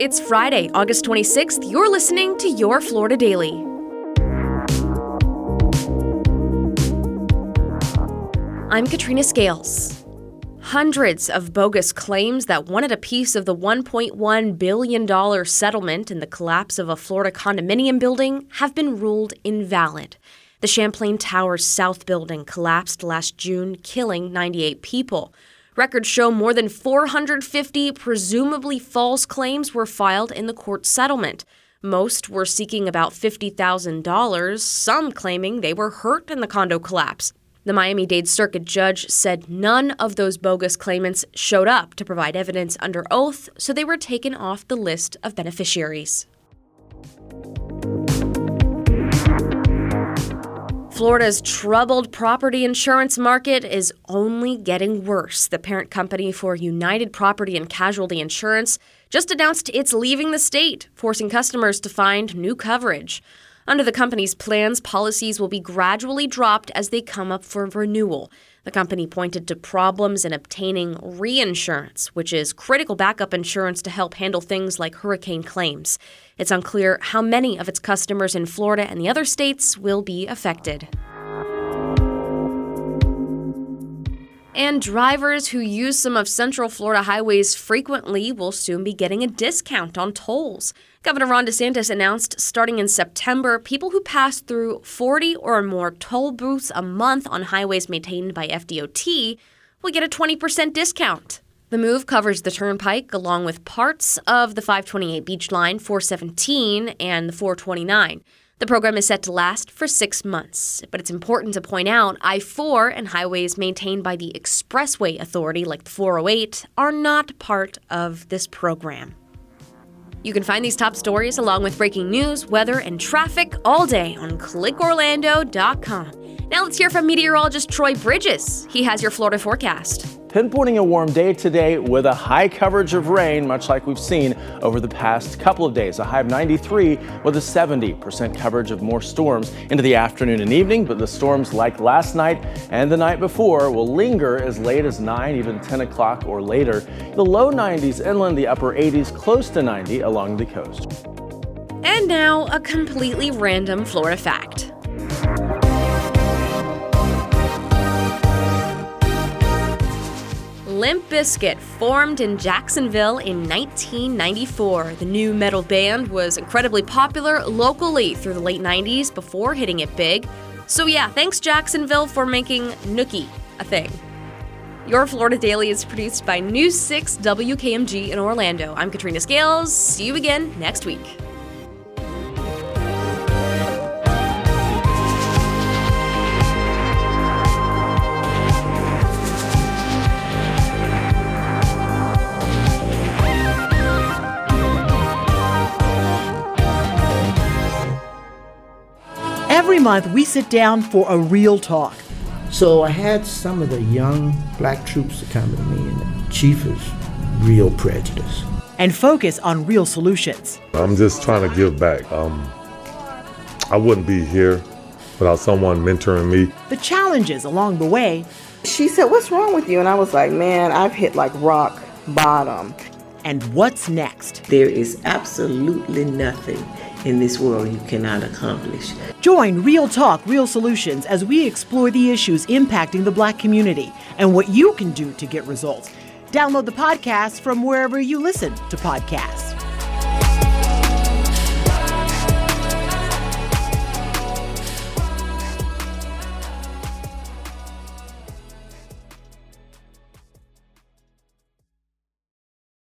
It's Friday, August 26th. You're listening to Your Florida Daily. I'm Katrina Scales. Hundreds of bogus claims that wanted a piece of the $1.1 billion settlement in the collapse of a Florida condominium building have been ruled invalid. The Champlain Towers South building collapsed last June, killing 98 people. Records show more than 450 presumably false claims were filed in the court settlement. Most were seeking about $50,000, some claiming they were hurt in the condo collapse. The Miami Dade Circuit judge said none of those bogus claimants showed up to provide evidence under oath, so they were taken off the list of beneficiaries. Florida's troubled property insurance market is only getting worse. The parent company for United Property and Casualty Insurance just announced it's leaving the state, forcing customers to find new coverage. Under the company's plans, policies will be gradually dropped as they come up for renewal. The company pointed to problems in obtaining reinsurance, which is critical backup insurance to help handle things like hurricane claims. It's unclear how many of its customers in Florida and the other states will be affected. And drivers who use some of Central Florida highways frequently will soon be getting a discount on tolls. Governor Ron DeSantis announced starting in September, people who pass through 40 or more toll booths a month on highways maintained by FDOT will get a 20% discount. The move covers the Turnpike along with parts of the 528 Beach Line, 417, and the 429. The program is set to last for six months, but it's important to point out I 4 and highways maintained by the Expressway Authority, like the 408, are not part of this program. You can find these top stories along with breaking news, weather, and traffic all day on clickorlando.com. Now let's hear from meteorologist Troy Bridges. He has your Florida forecast pinpointing a warm day today with a high coverage of rain, much like we've seen over the past couple of days. A high of 93 with a 70% coverage of more storms into the afternoon and evening, but the storms like last night and the night before will linger as late as 9, even 10 o'clock or later. The low 90s inland, the upper 80s close to 90 along the coast. And now, a completely random Florida fact. Limp Bizkit formed in Jacksonville in 1994. The nu metal band was incredibly popular locally through the late 90s before hitting it big. So, yeah, thanks Jacksonville for making Nookie a thing. Your Florida Daily is produced by News 6 WKMG in Orlando. I'm Katrina Scales. See you again next week. Every month, we sit down for a real talk. So I had some of the young black troops to come to me, and the chief is real prejudice. And focus on real solutions. I'm just trying to give back. Um, I wouldn't be here without someone mentoring me. The challenges along the way. She said, What's wrong with you? And I was like, Man, I've hit like rock bottom. And what's next? There is absolutely nothing in this world you cannot accomplish. Join Real Talk, Real Solutions as we explore the issues impacting the black community and what you can do to get results. Download the podcast from wherever you listen to podcasts.